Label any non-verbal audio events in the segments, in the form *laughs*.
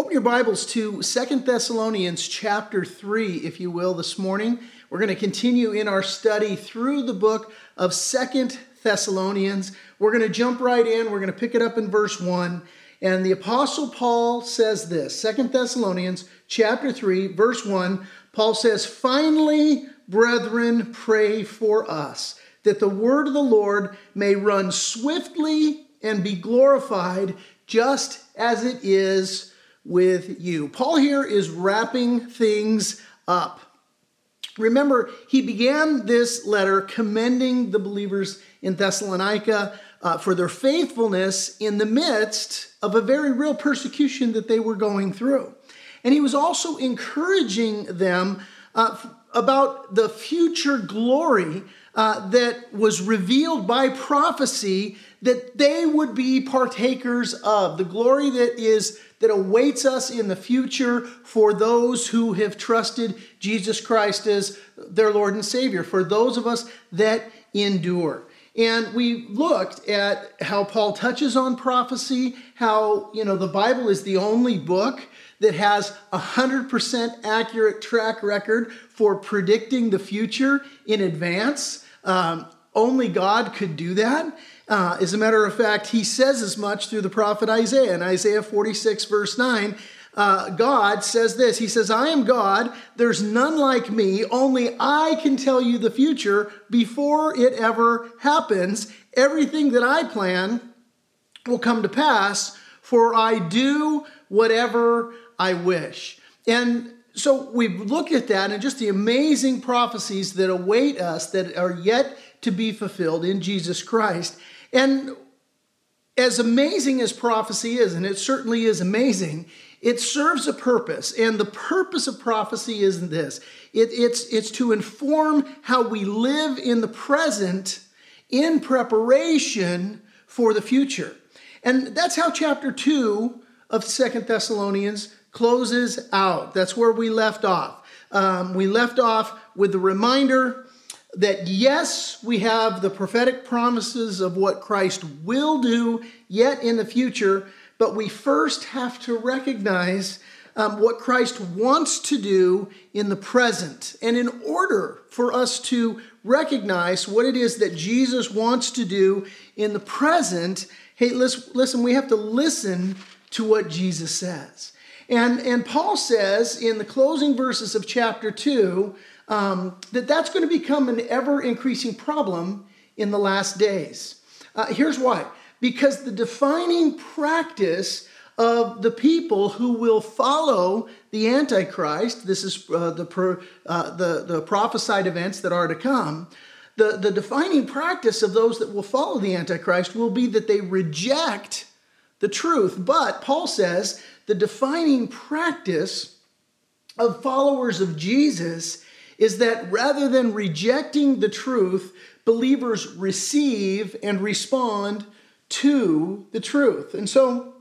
Open your Bibles to Second Thessalonians chapter 3, if you will, this morning. We're going to continue in our study through the book of Second Thessalonians. We're going to jump right in. We're going to pick it up in verse 1. And the apostle Paul says this, Second Thessalonians chapter 3, verse 1. Paul says, "Finally, brethren, pray for us, that the word of the Lord may run swiftly and be glorified, just as it is with you. Paul here is wrapping things up. Remember, he began this letter commending the believers in Thessalonica uh, for their faithfulness in the midst of a very real persecution that they were going through. And he was also encouraging them uh, about the future glory uh, that was revealed by prophecy that they would be partakers of. The glory that is that awaits us in the future for those who have trusted Jesus Christ as their Lord and Savior, for those of us that endure. And we looked at how Paul touches on prophecy, how, you know, the Bible is the only book that has a 100% accurate track record for predicting the future in advance. Um, only God could do that. Uh, as a matter of fact, he says as much through the prophet Isaiah. In Isaiah 46, verse 9, uh, God says this He says, I am God, there's none like me, only I can tell you the future before it ever happens. Everything that I plan will come to pass, for I do whatever I wish. And so we've looked at that and just the amazing prophecies that await us that are yet to be fulfilled in Jesus Christ. And as amazing as prophecy is, and it certainly is amazing, it serves a purpose. And the purpose of prophecy is this it, it's, it's to inform how we live in the present in preparation for the future. And that's how chapter 2 of Second Thessalonians closes out. That's where we left off. Um, we left off with the reminder that yes, we have the prophetic promises of what Christ will do yet in the future, but we first have to recognize um, what Christ wants to do in the present. And in order for us to recognize what it is that Jesus wants to do in the present, hey, listen, we have to listen to what Jesus says. And, and Paul says in the closing verses of chapter 2 um, that that's going to become an ever increasing problem in the last days. Uh, here's why because the defining practice of the people who will follow the Antichrist, this is uh, the, uh, the, the prophesied events that are to come. The, the defining practice of those that will follow the Antichrist will be that they reject the truth. But Paul says the defining practice of followers of Jesus is that rather than rejecting the truth, believers receive and respond to the truth. And so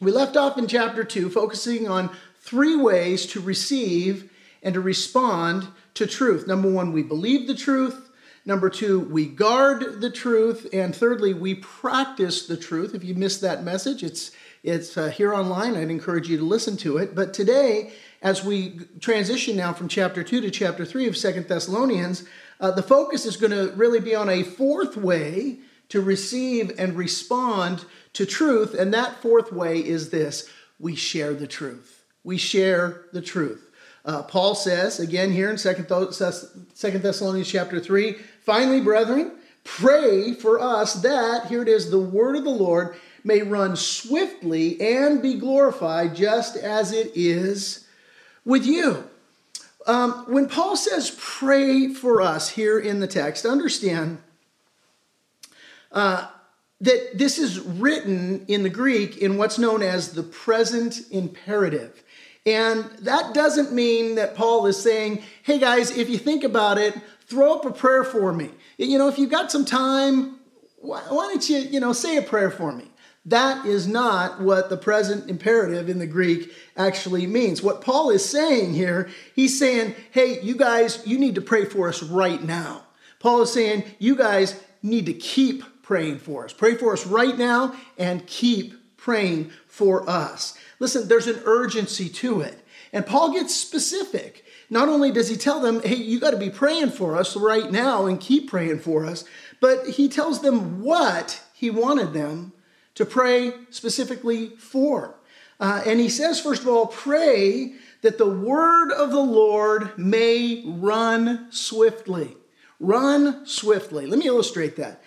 we left off in chapter 2 focusing on three ways to receive and to respond to truth. Number one, we believe the truth. Number two, we guard the truth. And thirdly, we practice the truth. If you missed that message, it's, it's uh, here online. I'd encourage you to listen to it. But today, as we transition now from chapter 2 to chapter 3 of Second Thessalonians, uh, the focus is going to really be on a fourth way to receive and respond to truth. And that fourth way is this we share the truth. We share the truth. Uh, Paul says, again here in Second Thessalonians chapter 3, finally, brethren, pray for us that, here it is, the word of the Lord may run swiftly and be glorified just as it is with you. Um, when Paul says pray for us here in the text, understand uh, that this is written in the Greek in what's known as the present imperative. And that doesn't mean that Paul is saying, hey guys, if you think about it, throw up a prayer for me. You know, if you've got some time, why, don't you, you know, say a prayer for me? That is not what the present imperative in the Greek actually means. What Paul is saying here, he's saying, hey, you guys, you need to pray for us right now. Paul is saying, you guys need to keep praying for us. Pray for us right now and keep praying for us. Listen, there's an urgency to it. And Paul gets specific. Not only does he tell them, hey, you got to be praying for us right now and keep praying for us, but he tells them what he wanted them to pray specifically for. Uh, and he says, first of all, pray that the word of the Lord may run swiftly. Run swiftly. Let me illustrate that.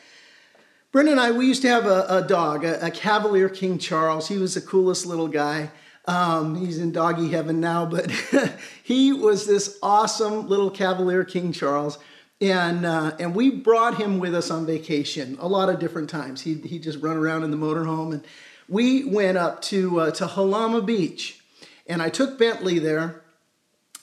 Brenda and I, we used to have a, a dog, a, a, Cavalier King Charles. He was the coolest little guy. Um, he's in doggy heaven now, but *laughs* he was this awesome little Cavalier King Charles. And, uh, and we brought him with us on vacation a lot of different times. He he just run around in the motorhome. And we went up to, uh, to Halama Beach. And I took Bentley there.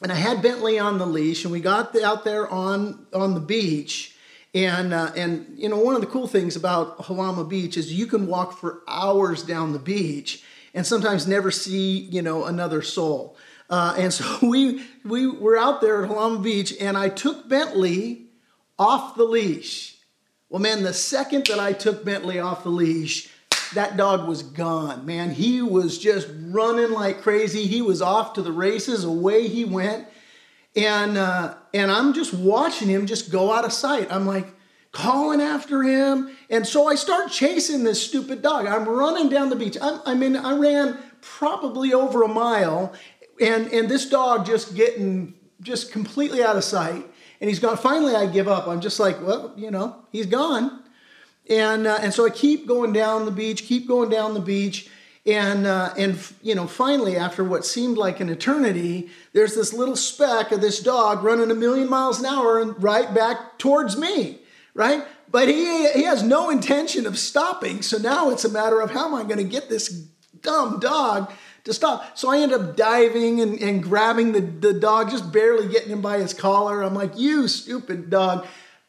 And I had Bentley on the leash. And we got out there on, on the beach. And, uh, and, you know, one of the cool things about Halama Beach is you can walk for hours down the beach and sometimes never see, you know, another soul. Uh, and so *laughs* we, we were out there at Halama Beach and I took Bentley off the leash. Well, man, the second that I took Bentley off the leash, that dog was gone, man. He was just running like crazy. He was off to the races, away he went. And, uh, and I'm just watching him just go out of sight. I'm like calling after him. And so I start chasing this stupid dog. I'm running down the beach. I'm, I mean, I ran probably over a mile, and, and this dog just getting just completely out of sight and he's gone. Finally, I give up. I'm just like, well, you know, he's gone. And, uh, and so I keep going down the beach, keep going down the beach. And, uh, and, you know, finally, after what seemed like an eternity, there's this little speck of this dog running a million miles an hour and right back towards me, right? But he, he has no intention of stopping. So now it's a matter of how am I going to get this dumb dog to stop. So I end up diving and, and grabbing the, the dog, just barely getting him by his collar. I'm like, you stupid dog.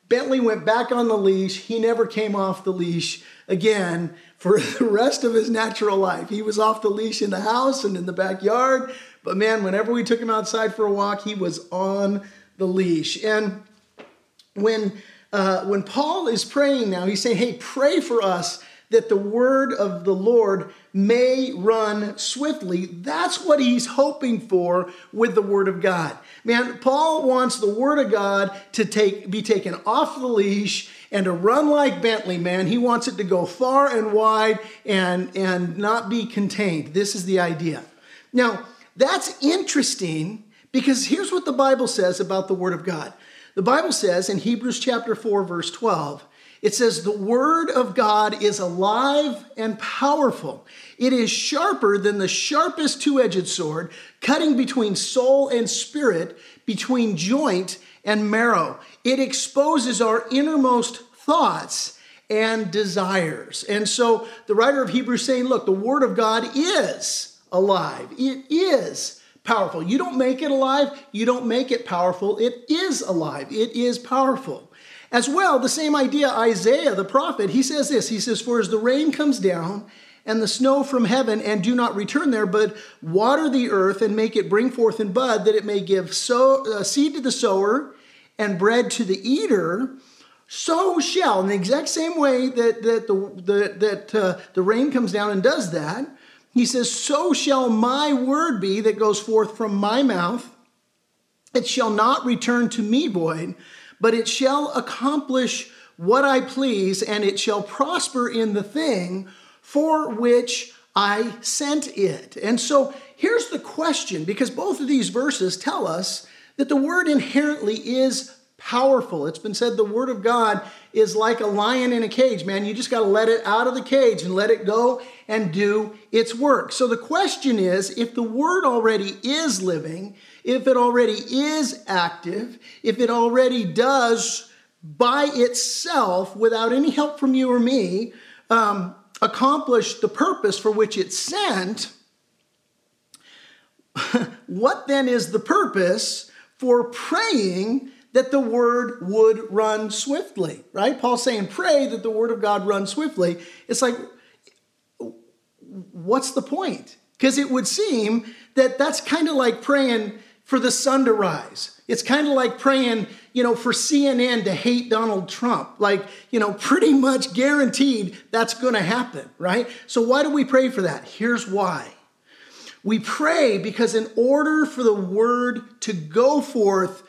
Bentley went back on the leash. He never came off the leash again for *laughs* the rest of his natural life. He was off the leash in the house and in the backyard. But man, whenever we took him outside for a walk, he was on the leash. And when uh, when Paul is praying now, he's saying, "Hey, pray for us that the word of the Lord may run swiftly. That's what he's hoping for with the word of God. Man, Paul wants the word of God to take be taken off the leash and to run like Bentley, man. He wants it to go far and wide and and not be contained. This is the idea. Now, that's interesting because here's what the Bible says about the word of God. The Bible says in Hebrews chapter 4 verse 12, it says, The word of God is alive and powerful. It is sharper than the sharpest two edged sword, cutting between soul and spirit, between joint and marrow. It exposes our innermost thoughts and desires. And so the writer of Hebrews saying, Look, the word of God is alive, it is powerful. You don't make it alive, you don't make it powerful. It is alive, it is powerful. As well, the same idea, Isaiah the prophet, he says this He says, For as the rain comes down and the snow from heaven and do not return there, but water the earth and make it bring forth in bud, that it may give sow, uh, seed to the sower and bread to the eater, so shall, in the exact same way that, that, the, the, that uh, the rain comes down and does that, he says, So shall my word be that goes forth from my mouth. It shall not return to me void, but it shall accomplish what I please, and it shall prosper in the thing for which I sent it. And so here's the question because both of these verses tell us that the word inherently is powerful. It's been said the word of God is like a lion in a cage, man. You just got to let it out of the cage and let it go and do its work. So the question is if the word already is living, if it already is active, if it already does by itself, without any help from you or me, um, accomplish the purpose for which it's sent, *laughs* what then is the purpose for praying that the word would run swiftly, right? Paul's saying, pray that the word of God runs swiftly. It's like, what's the point? Because it would seem that that's kind of like praying for the sun to rise. It's kind of like praying, you know, for CNN to hate Donald Trump. Like, you know, pretty much guaranteed that's going to happen, right? So why do we pray for that? Here's why. We pray because in order for the word to go forth,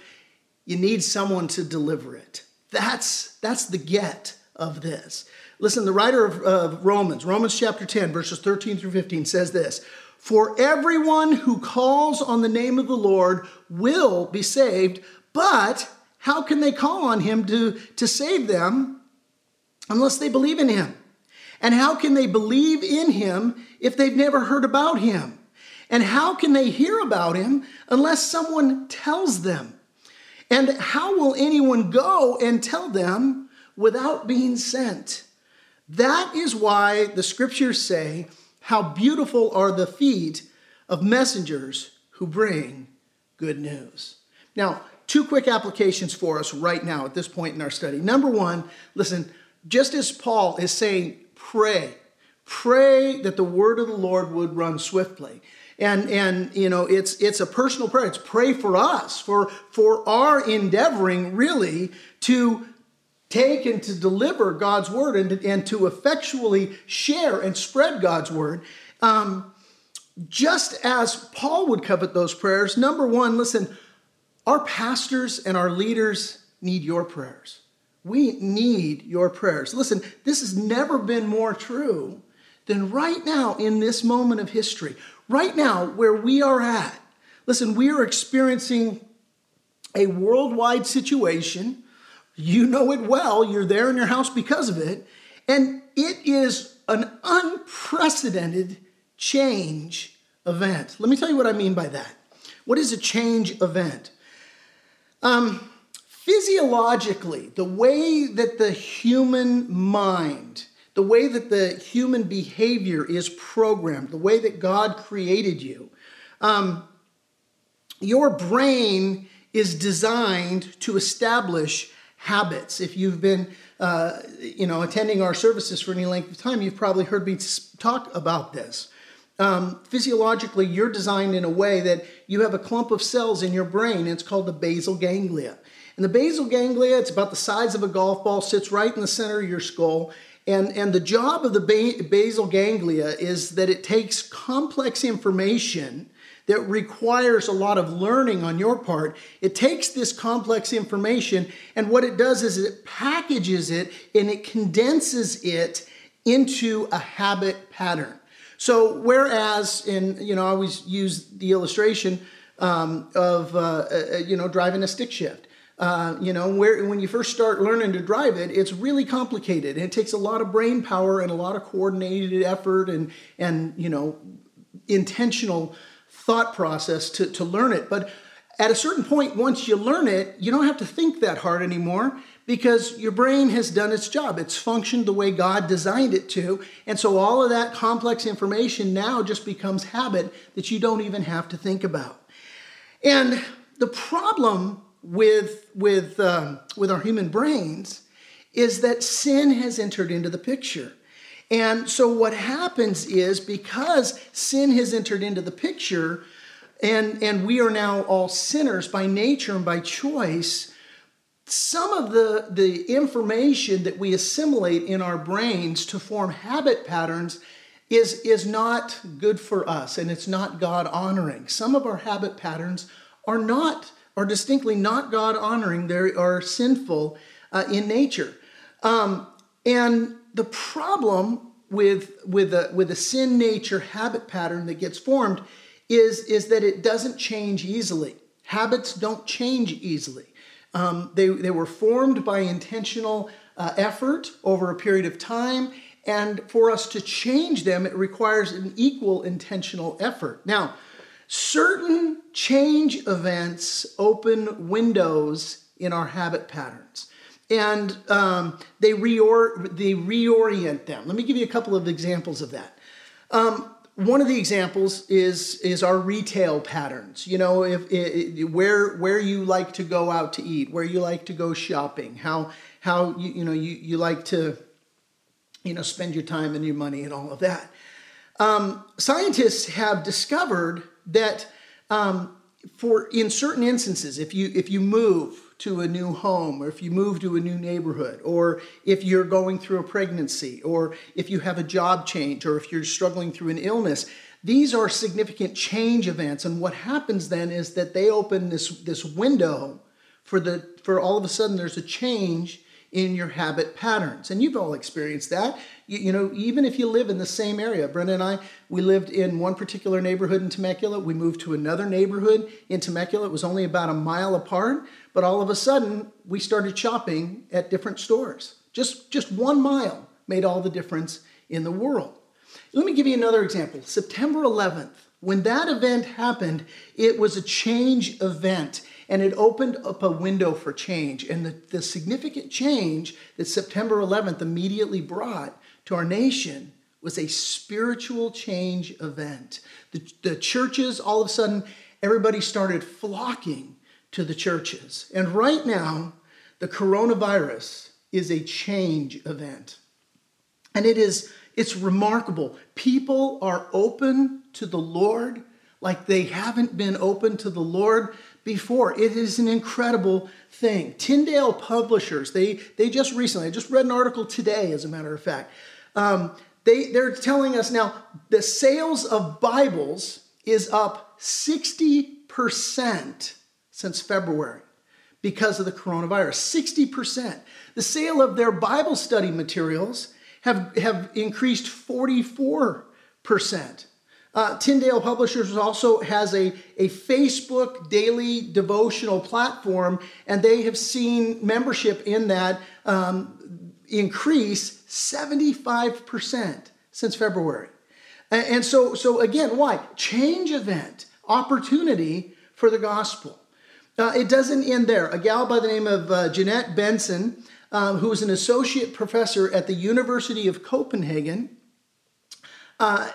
you need someone to deliver it. That's that's the get of this. Listen, the writer of, of Romans, Romans chapter 10, verses 13 through 15 says this For everyone who calls on the name of the Lord will be saved, but how can they call on him to, to save them unless they believe in him? And how can they believe in him if they've never heard about him? And how can they hear about him unless someone tells them? And how will anyone go and tell them without being sent? That is why the scriptures say, How beautiful are the feet of messengers who bring good news. Now, two quick applications for us right now at this point in our study. Number one, listen, just as Paul is saying, pray, pray that the word of the Lord would run swiftly and and you know it's it's a personal prayer it's pray for us for for our endeavoring really to take and to deliver god's word and, and to effectually share and spread god's word. Um, just as paul would covet those prayers number one listen our pastors and our leaders need your prayers. We need your prayers. Listen this has never been more true than right now in this moment of history. Right now, where we are at, listen, we are experiencing a worldwide situation. You know it well. You're there in your house because of it. And it is an unprecedented change event. Let me tell you what I mean by that. What is a change event? Um, physiologically, the way that the human mind the way that the human behavior is programmed, the way that God created you. Um, your brain is designed to establish habits. If you've been, uh, you know, attending our services for any length of time, you've probably heard me talk about this. Um, physiologically, you're designed in a way that you have a clump of cells in your brain. It's called the basal ganglia. And the basal ganglia, it's about the size of a golf ball, sits right in the center of your skull. And, and the job of the basal ganglia is that it takes complex information that requires a lot of learning on your part. It takes this complex information, and what it does is it packages it and it condenses it into a habit pattern. So, whereas in, you know, I always use the illustration um, of, uh, uh, you know, driving a stick shift. Uh, you know, where when you first start learning to drive it, it's really complicated it takes a lot of brain power and a lot of coordinated effort and and you know intentional thought process to, to learn it. But at a certain point, once you learn it, you don't have to think that hard anymore because your brain has done its job. It's functioned the way God designed it to. And so all of that complex information now just becomes habit that you don't even have to think about. And the problem with, with, um, with our human brains is that sin has entered into the picture. And so what happens is because sin has entered into the picture, and, and we are now all sinners by nature and by choice, some of the, the information that we assimilate in our brains to form habit patterns is, is not good for us and it's not God honoring. Some of our habit patterns are not are distinctly not God honoring, they are sinful uh, in nature. Um, and the problem with, with, a, with a sin nature habit pattern that gets formed is, is that it doesn't change easily. Habits don't change easily. Um, they, they were formed by intentional uh, effort over a period of time, and for us to change them, it requires an equal intentional effort. Now, Certain change events open windows in our habit patterns and um, they, reor- they reorient them. Let me give you a couple of examples of that. Um, one of the examples is is our retail patterns. You know, if, if, where where you like to go out to eat, where you like to go shopping, how how you you know you, you like to you know spend your time and your money and all of that. Um, scientists have discovered that um, for in certain instances, if you if you move to a new home, or if you move to a new neighborhood, or if you're going through a pregnancy, or if you have a job change, or if you're struggling through an illness, these are significant change events. And what happens then is that they open this, this window for the for all of a sudden there's a change in your habit patterns. And you've all experienced that. You, you, know, even if you live in the same area, Brenda and I, we lived in one particular neighborhood in Temecula. We moved to another neighborhood in Temecula. It was only about a mile apart, but all of a sudden we started shopping at different stores. Just, just one mile made all the difference in the world. Let me give you another example. September 11th, when that event happened, it was a change event and it opened up a window for change. And the, the significant change that September 11th immediately brought to our nation was a spiritual change event. The, the churches, all of a sudden, everybody started flocking to the churches. And right now, the coronavirus is a change event. And it is it's remarkable. People are open to the Lord like they haven't been open to the Lord before. It is an incredible thing. Tyndale Publishers, they, they just recently, I just read an article today, as a matter of fact. Um, they, they're telling us now the sales of Bibles is up 60% since February because of the coronavirus. 60%. The sale of their Bible study materials have, have increased 44%. Uh, Tyndale Publishers also has a, a Facebook daily devotional platform, and they have seen membership in that um, increase 75% since February. And, and so, so, again, why? Change event, opportunity for the gospel. Uh, it doesn't end there. A gal by the name of uh, Jeanette Bentzen, um, who is an associate professor at the University of Copenhagen, uh,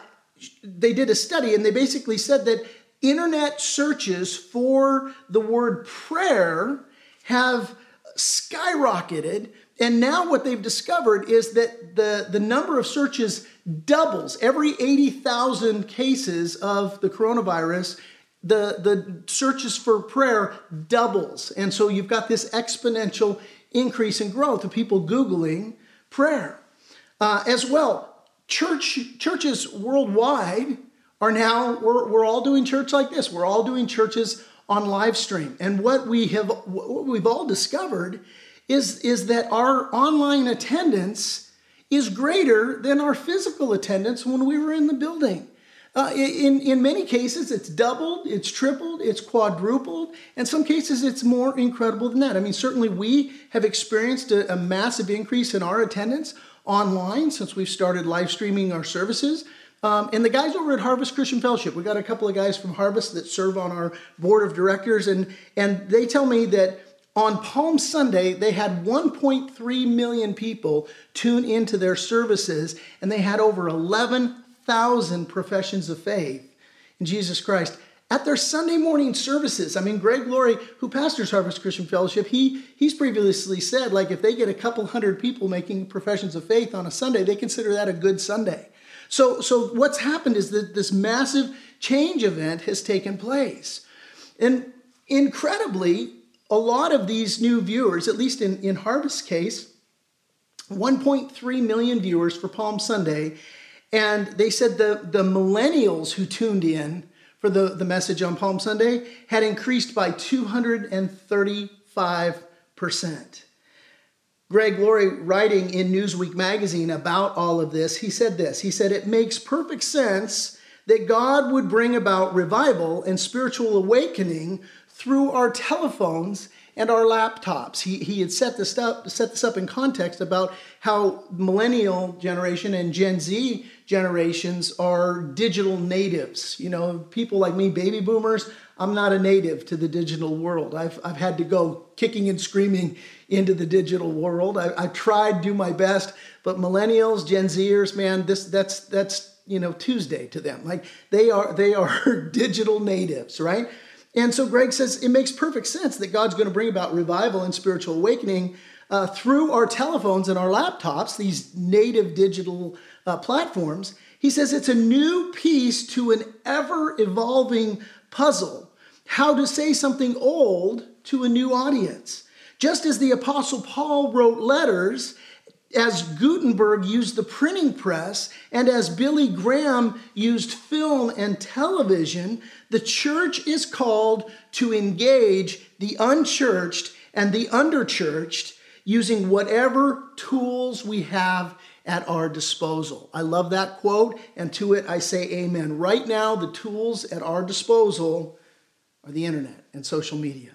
they did a study and they basically said that internet searches for the word prayer have skyrocketed. And now what they've discovered is that the, the number of searches doubles every 80,000 cases of the coronavirus. The, the searches for prayer doubles. And so you've got this exponential increase in growth of people Googling prayer. Uh, as well, church churches worldwide are now we're, we're all doing church like this we're all doing churches on live stream and what we have what we've all discovered is is that our online attendance is greater than our physical attendance when we were in the building uh, in, in many cases, it's doubled, it's tripled, it's quadrupled. In some cases, it's more incredible than that. I mean, certainly we have experienced a, a massive increase in our attendance online since we've started live streaming our services. Um, and the guys over at Harvest Christian Fellowship, we got a couple of guys from Harvest that serve on our board of directors, and, and they tell me that on Palm Sunday, they had 1.3 million people tune into their services, and they had over 11,000 professions of faith in Jesus Christ at their Sunday morning services. I mean, Greg Laurie, who pastors Harvest Christian Fellowship, he he's previously said like if they get a couple hundred people making professions of faith on a Sunday, they consider that a good Sunday. So so what's happened is that this massive change event has taken place. And incredibly, a lot of these new viewers, at least in, in Harvest's case, 1.3 million viewers for Palm Sunday. And they said the, the millennials who tuned in for the, the message on Palm Sunday had increased by 235%. Greg Laurie, writing in Newsweek magazine about all of this, he said this. He said, It makes perfect sense that God would bring about revival and spiritual awakening through our telephones and our laptops. He, he had set this up set this up in context about how millennial generation and Gen Z generations are digital natives. You know, people like me, baby boomers, I'm not a native to the digital world. I've, I've had to go kicking and screaming into the digital world. I, I tried, do my best, but millennials, Gen Zers, man, this that's that's you know Tuesday to them. Like they are they are *laughs* digital natives, right? And so Greg says it makes perfect sense that God's going to bring about revival and spiritual awakening uh, through our telephones and our laptops, these native digital uh, platforms. He says it's a new piece to an ever evolving puzzle. how to say something old to a new audience. Just as the Apostle Paul wrote letters, as Gutenberg used the printing press, and as Billy Graham used film and television, the church is called to engage the unchurched and the underchurched using whatever tools we have at our disposal. I love that quote, and to it I say amen. Right now, the tools at our disposal are the internet and social media.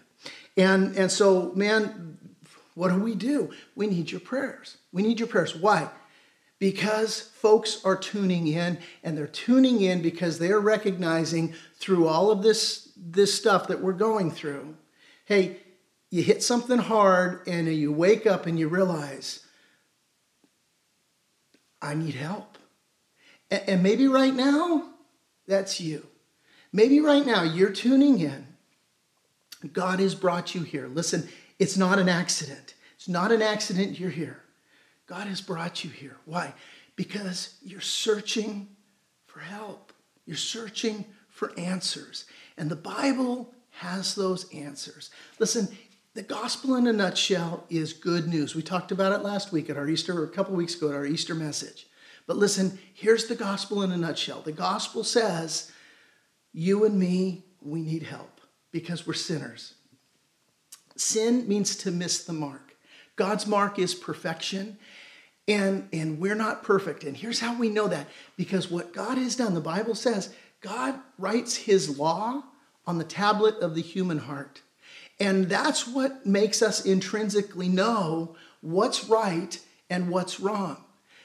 And, and so, man, what do we do? We need your prayers. We need your prayers. Why? Because folks are tuning in, and they're tuning in because they're recognizing through all of this, this stuff that we're going through hey, you hit something hard, and you wake up and you realize, I need help. And, and maybe right now, that's you. Maybe right now you're tuning in God has brought you here. Listen, it's not an accident. It's not an accident you're here. God has brought you here. Why? Because you're searching for help, you're searching for answers. And the Bible has those answers. Listen, the gospel in a nutshell is good news. We talked about it last week at our Easter, or a couple weeks ago at our Easter message. But listen, here's the gospel in a nutshell. The gospel says, you and me, we need help because we're sinners. Sin means to miss the mark. God's mark is perfection, and, and we're not perfect. And here's how we know that because what God has done, the Bible says, God writes his law on the tablet of the human heart. And that's what makes us intrinsically know what's right and what's wrong.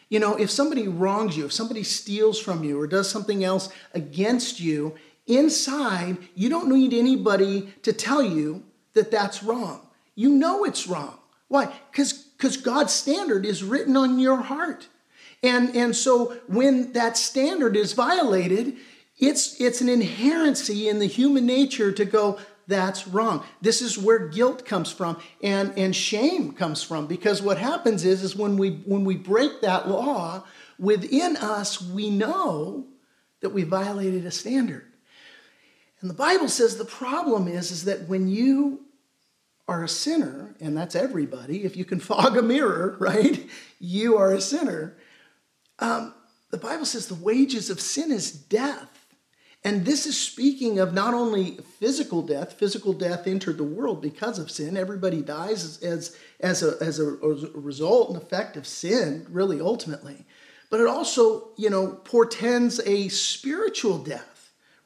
You know, if somebody wrongs you, if somebody steals from you or does something else against you, Inside, you don't need anybody to tell you that that's wrong. You know it's wrong. Why? Because God's standard is written on your heart. And, and so when that standard is violated, it's, it's an inherency in the human nature to go, that's wrong. This is where guilt comes from and, and shame comes from. Because what happens is, is when we when we break that law, within us we know that we violated a standard. And the Bible says the problem is, is that when you are a sinner, and that's everybody, if you can *laughs* fog a mirror, right, you are a sinner. Um, the Bible says the wages of sin is death. And this is speaking of not only physical death, physical death entered the world because of sin. Everybody dies as, as, as, a, as a, as a result and effect of sin, really, ultimately. But it also, you know, portends a spiritual death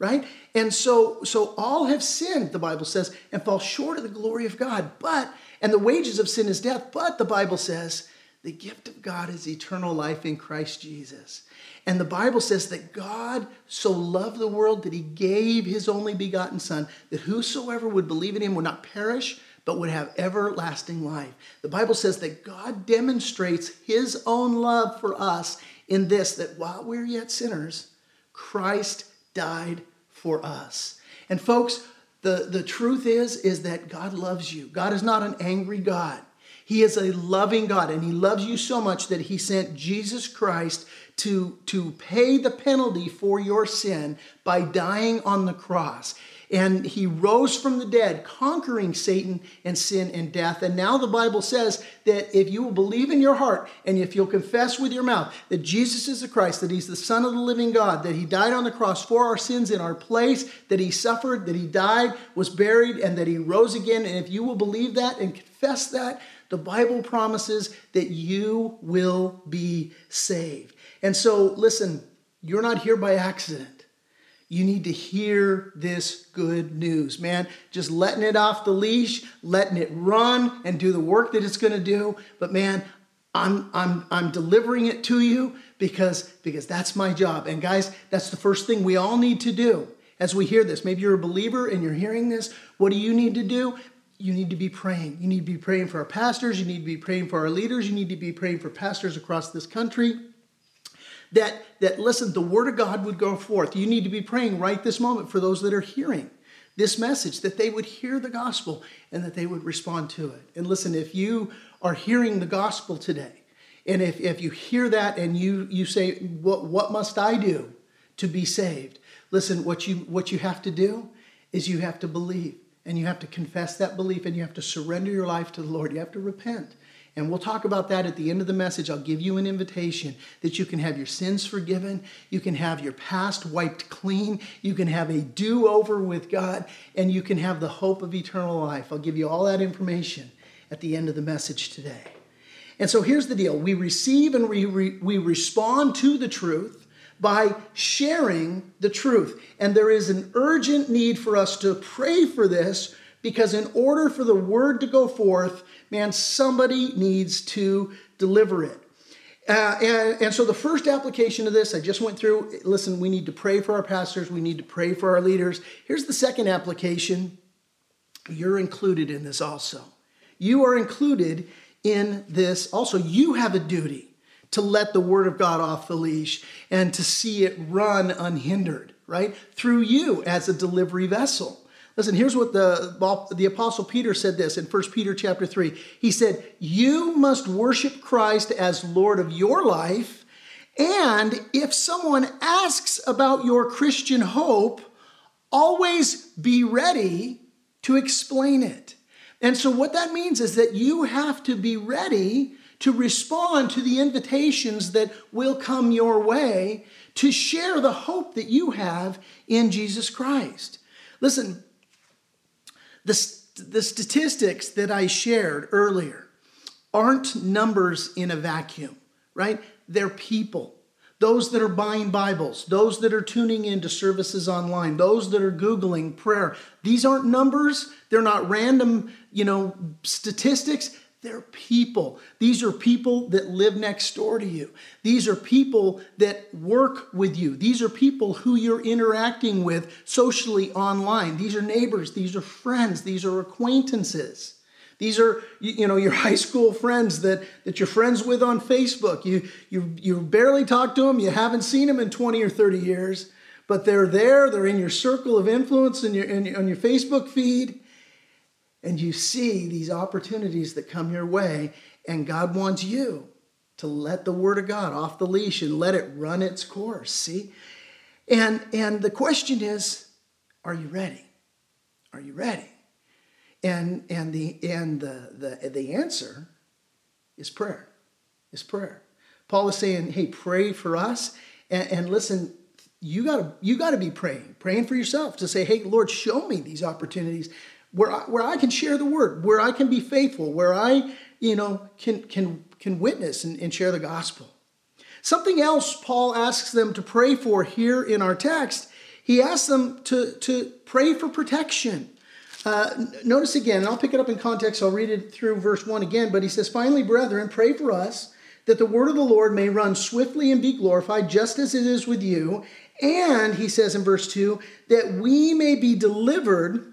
right? And so, so all have sinned, the Bible says, and fall short of the glory of God. But, and the wages of sin is death, but the Bible says, the gift of God is eternal life in Christ Jesus. And the Bible says that God so loved the world that he gave his only begotten Son, that whosoever would believe in him would not perish, but would have everlasting life. The Bible says that God demonstrates his own love for us in this that while we're yet sinners, Christ died for us. And folks, the, the truth is, is that God loves you. God is not an angry God. He is a loving God, and He loves you so much that He sent Jesus Christ to, to pay the penalty for your sin by dying on the cross and he rose from the dead, conquering Satan and sin and death. And now the Bible says that if you will believe in your heart and if you'll confess with your mouth that Jesus is the Christ, that he's the Son of the living God, that he died on the cross for our sins in our place, that he suffered, that he died, was buried, and that he rose again. And if you will believe that and confess that, the Bible promises that you will be saved. And so, listen, you're not here by accident. You need to hear this good news, man. Just letting it off the leash, letting it run and do the work that it's going to do. But man, I'm I'm I'm delivering it to you because because that's my job. And guys, that's the first thing we all need to do as we hear this. Maybe you're a believer and you're hearing this. What do you need to do? You need to be praying. You need to be praying for our pastors. You need to be praying for our leaders. You need to be praying for pastors across this country that, that listen, the word of God would go forth. You need to be praying right this moment for those that are hearing this message, that they would hear the gospel and that they would respond to it. And listen, if you are hearing the gospel today, and if, if you hear that and you, you say, what, what must I do to be saved? Listen, what you, what you have to do is you have to believe and you have to confess that belief and you have to surrender your life to the Lord. You have to repent. And we'll talk about that at the end of the message. I'll give you an invitation that you can have your sins forgiven, you can have your past wiped clean, you can have a do over with God, and you can have the hope of eternal life. I'll give you all that information at the end of the message today. And so here's the deal we receive and we, re- we respond to the truth by sharing the truth. And there is an urgent need for us to pray for this because, in order for the word to go forth, man, somebody needs to deliver it. Uh, and, and so the first application of this, I just went through. Listen, we need to pray for our pastors, we need to pray for our leaders. Here's the second application you're included in this also. You are included in this also. You have a duty to let the word of God off the leash and to see it run unhindered, right? Through you as a delivery vessel. Listen, here's what the, the apostle Peter said this in 1 Peter chapter 3. He said, "You must worship Christ as Lord of your life, and if someone asks about your Christian hope, always be ready to explain it." And so what that means is that you have to be ready to respond to the invitations that will come your way to share the hope that you have in Jesus Christ. Listen, the, the statistics that I shared earlier aren't numbers in a vacuum, right? They're people. Those that are buying Bibles, those that are tuning into services online, those that are Googling prayer. These aren't numbers. They're not random, you know, statistics. They're people. These are people that live next door to you. These are people that work with you. These are people who you're interacting with socially online. These are neighbors. These are friends. These are acquaintances. These are you know your *laughs* high school friends that, that you're friends with on Facebook. You, you, you barely talk to them. You haven't seen them in 20 or 30 years, but they're there. They're in your circle of influence in your, in, on your Facebook feed and you see these opportunities that come your way, and God wants you to let the Word of God off the leash and let it run its course. See? And, and the question is, are you ready? Are you ready? And, and, the, and the, the, the answer is prayer. Is prayer. Paul is saying, hey, pray for us. And, and listen, you gotta you gotta be praying, praying for yourself to say, hey, Lord, show me these opportunities where I, where I can share the word, where I can be faithful, where I, you know, can can can witness and, and share the gospel. Something else Paul asks them to pray for here in our text, he asks them to, to pray for protection. Uh, notice again, and I'll pick it up in context, I'll read it through verse 1 again, but he says, Finally, brethren, pray for us that the word of the Lord may run swiftly and be glorified, just as it is with you. And he says in verse 2, that we may be delivered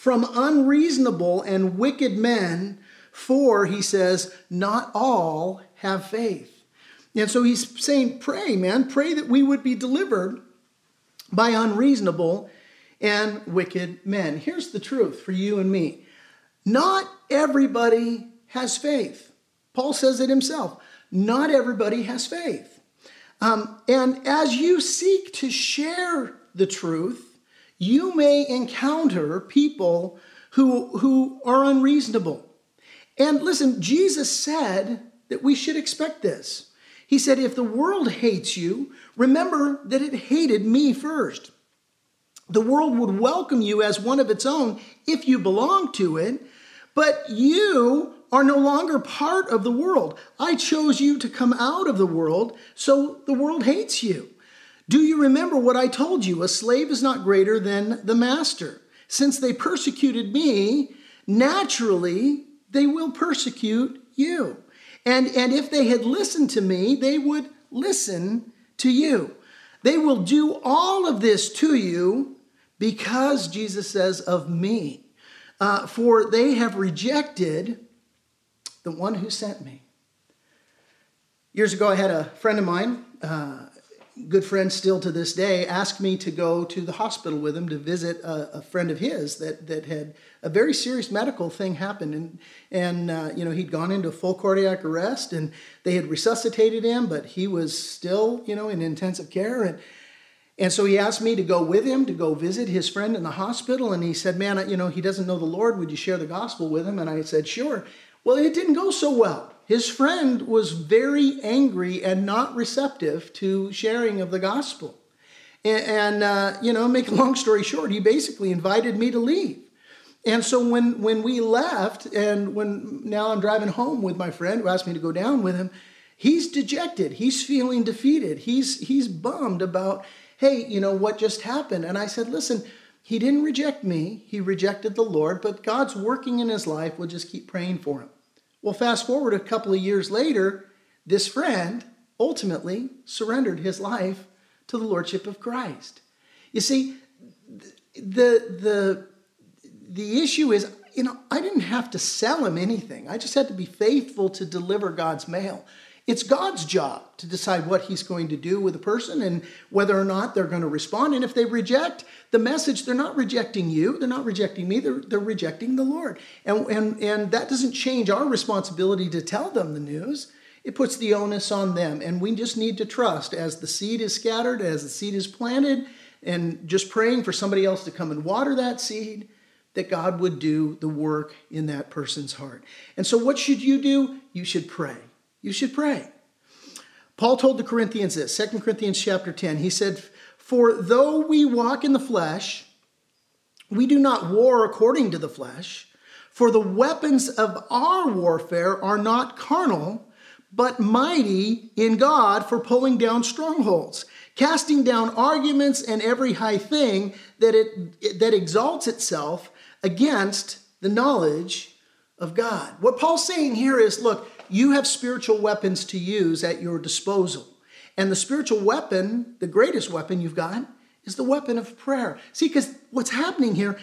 from unreasonable and wicked men, for, he says, not all have faith. And so he's saying, pray, man, pray that we would be delivered by unreasonable and wicked men. Here's the truth for you and me not everybody has faith. Paul says it himself. Not everybody has faith. Um, and as you seek to share the truth, you may encounter people who, who are unreasonable. And listen, Jesus said that we should expect this. He said, If the world hates you, remember that it hated me first. The world would welcome you as one of its own if you belong to it, but you are no longer part of the world. I chose you to come out of the world, so the world hates you. Do you remember what I told you? A slave is not greater than the master. Since they persecuted me, naturally they will persecute you. And, and if they had listened to me, they would listen to you. They will do all of this to you because, Jesus says, of me. Uh, for they have rejected the one who sent me. Years ago, I had a friend of mine. Uh, good friend still to this day, asked me to go to the hospital with him to visit a, a friend of his that, that had a very serious medical thing happened. And, and uh, you know, he'd gone into full cardiac arrest and they had resuscitated him, but he was still, you know, in intensive care. And, And so he asked me to go with him to go visit his friend in the hospital. And he said, Man, you know, he doesn't know the Lord. Would you share the gospel with him? And I said, Sure. Well, it didn't go so well. His friend was very angry and not receptive to sharing of the gospel. And, and uh, you know, make a long story short, he basically invited me to leave. And so when, when we left, and when now I'm driving home with my friend who asked me to go down with him, he's dejected. He's feeling defeated. He's, he's bummed about hey, you know, what just happened? And I said, listen, he didn't reject me, he rejected the Lord, but God's working in his life. We'll just keep praying for him. Well, fast forward a couple of years later, this friend ultimately surrendered his life to the Lordship of Christ. You see, the, the, the issue is, you know, I didn't have to sell him anything. I just had to be faithful to deliver God's mail. It's God's job to decide what He's going to do with a person and whether or not they're going to respond. And if they reject the message, they're not rejecting you, they're not rejecting me, they're, they're rejecting the Lord. And, and, and that doesn't change our responsibility to tell them the news. It puts the onus on them. And we just need to trust as the seed is scattered, as the seed is planted, and just praying for somebody else to come and water that seed that God would do the work in that person's heart. And so, what should you do? You should pray you should pray. Paul told the Corinthians this, 2 Corinthians chapter 10. He said, For though we walk in the flesh, we do not war according to the flesh, for the weapons of our warfare are not carnal, but mighty in God for pulling down strongholds, casting down arguments and every high thing that, it, that exalts itself against the knowledge of God. What Paul's saying here is look, you have spiritual weapons to use at your disposal. And the spiritual weapon, the greatest weapon you've got, is the weapon of prayer. See, because what's happening here,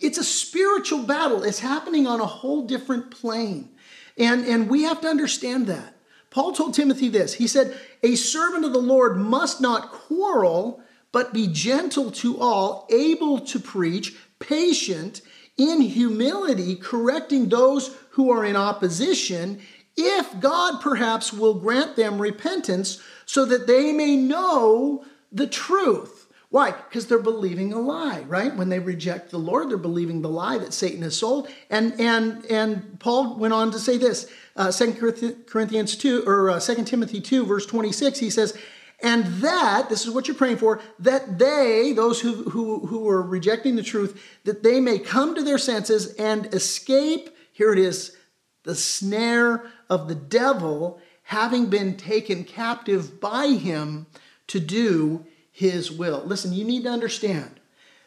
it's a spiritual battle. It's happening on a whole different plane. And, and we have to understand that. Paul told Timothy this He said, A servant of the Lord must not quarrel, but be gentle to all, able to preach, patient, in humility, correcting those who are in opposition, if God perhaps will grant them repentance so that they may know the truth. Why? Because they're believing a lie, right? When they reject the Lord, they're believing the lie that Satan has sold. And and and Paul went on to say this, uh, 2 Corinthians 2 or uh, 2 Timothy 2, verse 26. He says, and that, this is what you're praying for, that they, those who, who, who are rejecting the truth, that they may come to their senses and escape, here it is, the snare of the devil, having been taken captive by him to do his will. Listen, you need to understand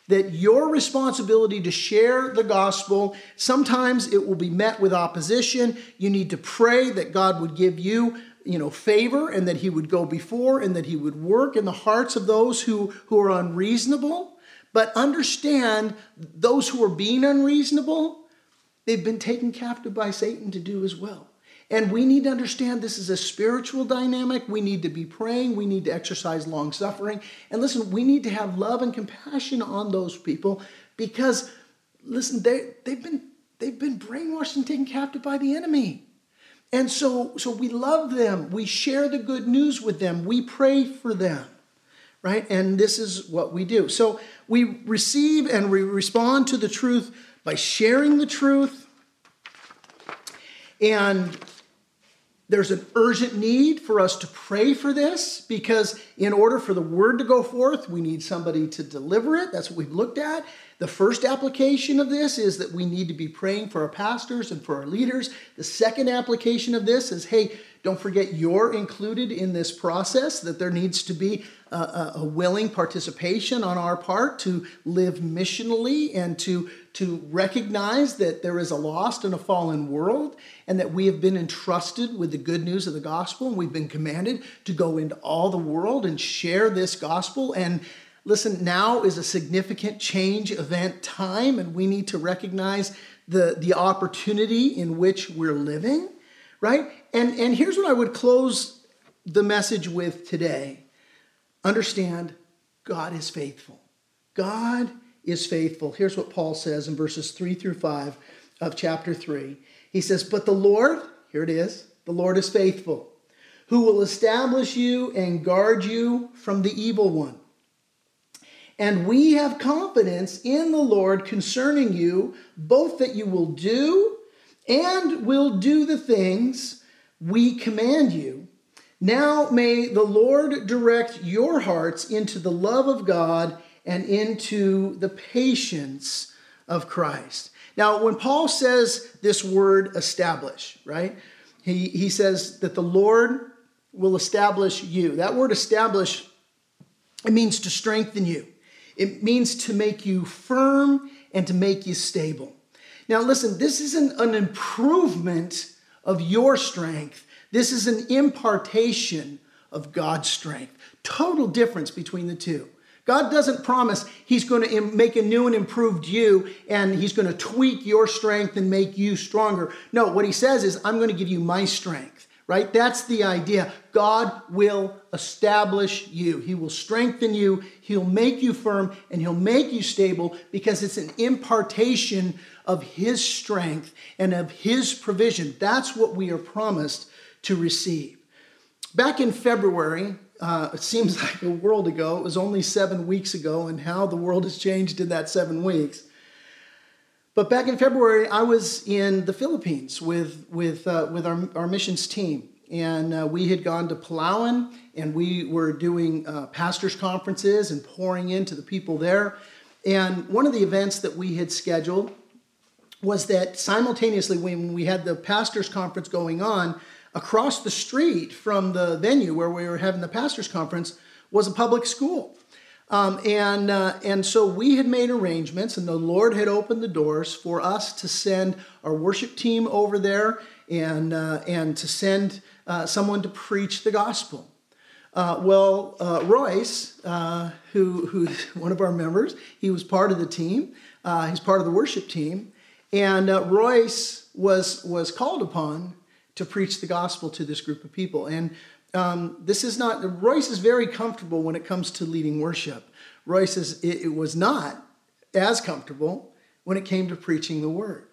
that your responsibility to share the gospel, sometimes it will be met with opposition. You need to pray that God would give you you know favor and that he would go before and that he would work in the hearts of those who who are unreasonable but understand those who are being unreasonable They've been taken captive by Satan to do as well. And we need to understand this is a spiritual dynamic. We need to be praying. We need to exercise long suffering. And listen, we need to have love and compassion on those people because, listen, they, they've, been, they've been brainwashed and taken captive by the enemy. And so, so we love them. We share the good news with them. We pray for them, right? And this is what we do. So we receive and we respond to the truth by sharing the truth. And there's an urgent need for us to pray for this because, in order for the word to go forth, we need somebody to deliver it. That's what we've looked at. The first application of this is that we need to be praying for our pastors and for our leaders. The second application of this is hey, don't forget you're included in this process, that there needs to be a, a, willing participation on our part to live missionally and to, to recognize that there is a lost and a fallen world and that we have been entrusted with the good news of the gospel and we've been commanded to go into all the world and share this gospel. And listen, now is a significant change event time and we need to recognize the, the opportunity in which we're living, right? And, and here's what I would close the message with today Understand, God is faithful. God is faithful. Here's what Paul says in verses 3 through 5 of chapter 3. He says, But the Lord, here it is, the Lord is faithful, who will establish you and guard you from the evil one. And we have confidence in the Lord concerning you, both that you will do and will do the things we command you. Now may the Lord direct your hearts into the love of God and into the patience of Christ. Now, when Paul says this word establish, right, he, he says that the Lord will establish you. That word establish, it means to strengthen you, it means to make you firm and to make you stable. Now, listen, this isn't an improvement of your strength, this is an impartation of God's strength. Total difference between the two. God doesn't promise He's going to make a new and improved you and He's going to tweak your strength and make you stronger. No, what He says is, I'm going to give you my strength, right? That's the idea. God will establish you, He will strengthen you, He'll make you firm, and He'll make you stable because it's an impartation of His strength and of His provision. That's what we are promised to receive. Back in February, uh, it seems *laughs* like a world ago. It was only seven weeks ago, and how the world has changed in that seven weeks. But back in February, I was in the Philippines with, with, uh, with our, our missions team. And uh, we had gone to Palawan, and we were doing uh, pastors' conferences and pouring into the people there. And one of the events that we had scheduled was that simultaneously, when we had the pastors' conference going on, across the street from the venue where we were having the pastors' conference was a public school. Um, and, uh, and so we had made arrangements, and the Lord had opened the doors for us to send our worship team over there and, uh, and to send uh, someone to preach the gospel. Uh, well, uh, Royce, uh, who, who's *laughs* one of our members, he was part of the team. he's part of the worship team. And Royce was, was called upon to preach the gospel to this group of people. And um, this is not, Royce is very comfortable when it comes to leading worship. Royce is, it, it was not as comfortable when it came to preaching the word.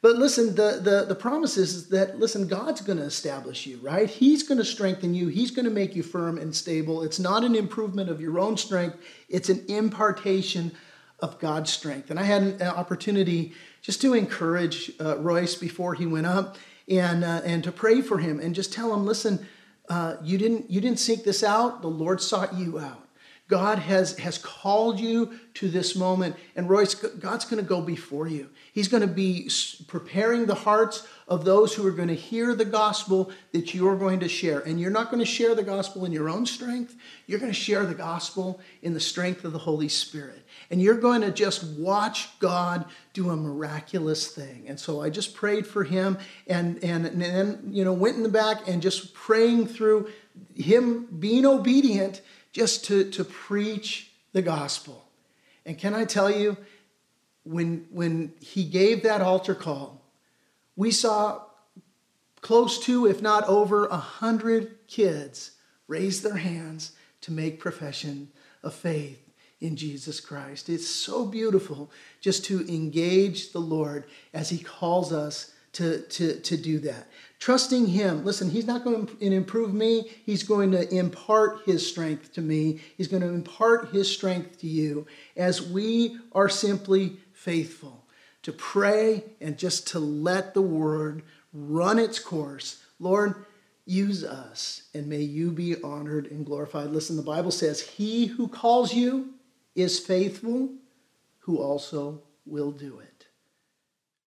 But listen, the, the, the promise is that, listen, God's going to establish you, right? He's going to strengthen you. He's going to make you firm and stable. It's not an improvement of your own strength, it's an impartation of God's strength. And I had an opportunity just to encourage uh, Royce before he went up and, uh, and to pray for him and just tell him, listen, uh, you, didn't, you didn't seek this out, the Lord sought you out. God has, has called you to this moment, and Royce, God's going to go before you. He's going to be preparing the hearts of those who are going to hear the gospel that you're going to share. And you're not going to share the gospel in your own strength, you're going to share the gospel in the strength of the Holy Spirit and you're going to just watch God do a miraculous thing. And so I just prayed for him and, and, and then, you know, went in the back and just praying through him being obedient just to, to preach the gospel. And can I tell you, when, when he gave that altar call, we saw close to, if not over, a hundred kids raise their hands to make profession of faith in Jesus Christ. It's so beautiful just to engage the Lord as He calls us to, to, to do that. Trusting Him. Listen, He's not going to improve me, He's going to impart His strength to me. He's going to impart His strength to you as we are simply faithful to pray and just to let the Word run its course. Lord, use us and may you be honored and glorified. Listen, the Bible says, He who calls you is faithful, who also will do it.